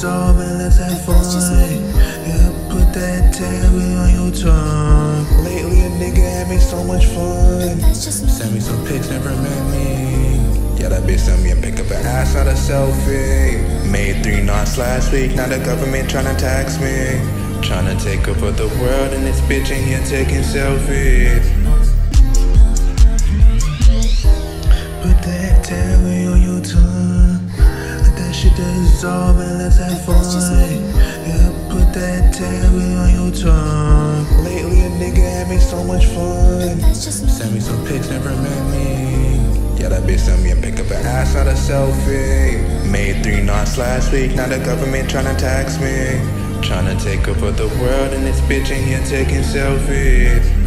dissolve and let's have fun. Yeah, put that tabby on your tongue. Lately, a nigga having so much fun. Send me some pics, never met me. Yeah, that bitch sent me a pic of an ass, not a selfie. Made three knots last week, now the government tryna tax me. Tryna take over the world, and this bitch in here taking selfies. Put that tabby on your tongue. Shit dissolve and let's have fun. Yeah, put that tabby on your tongue. Lately, a nigga had me so much fun. Send me some pics, never met me. Yeah, that bitch sent me a pic of an ass, not a selfie. Made three knots last week, now the government tryna tax me. Tryna take over the world, and this bitch in here taking selfies.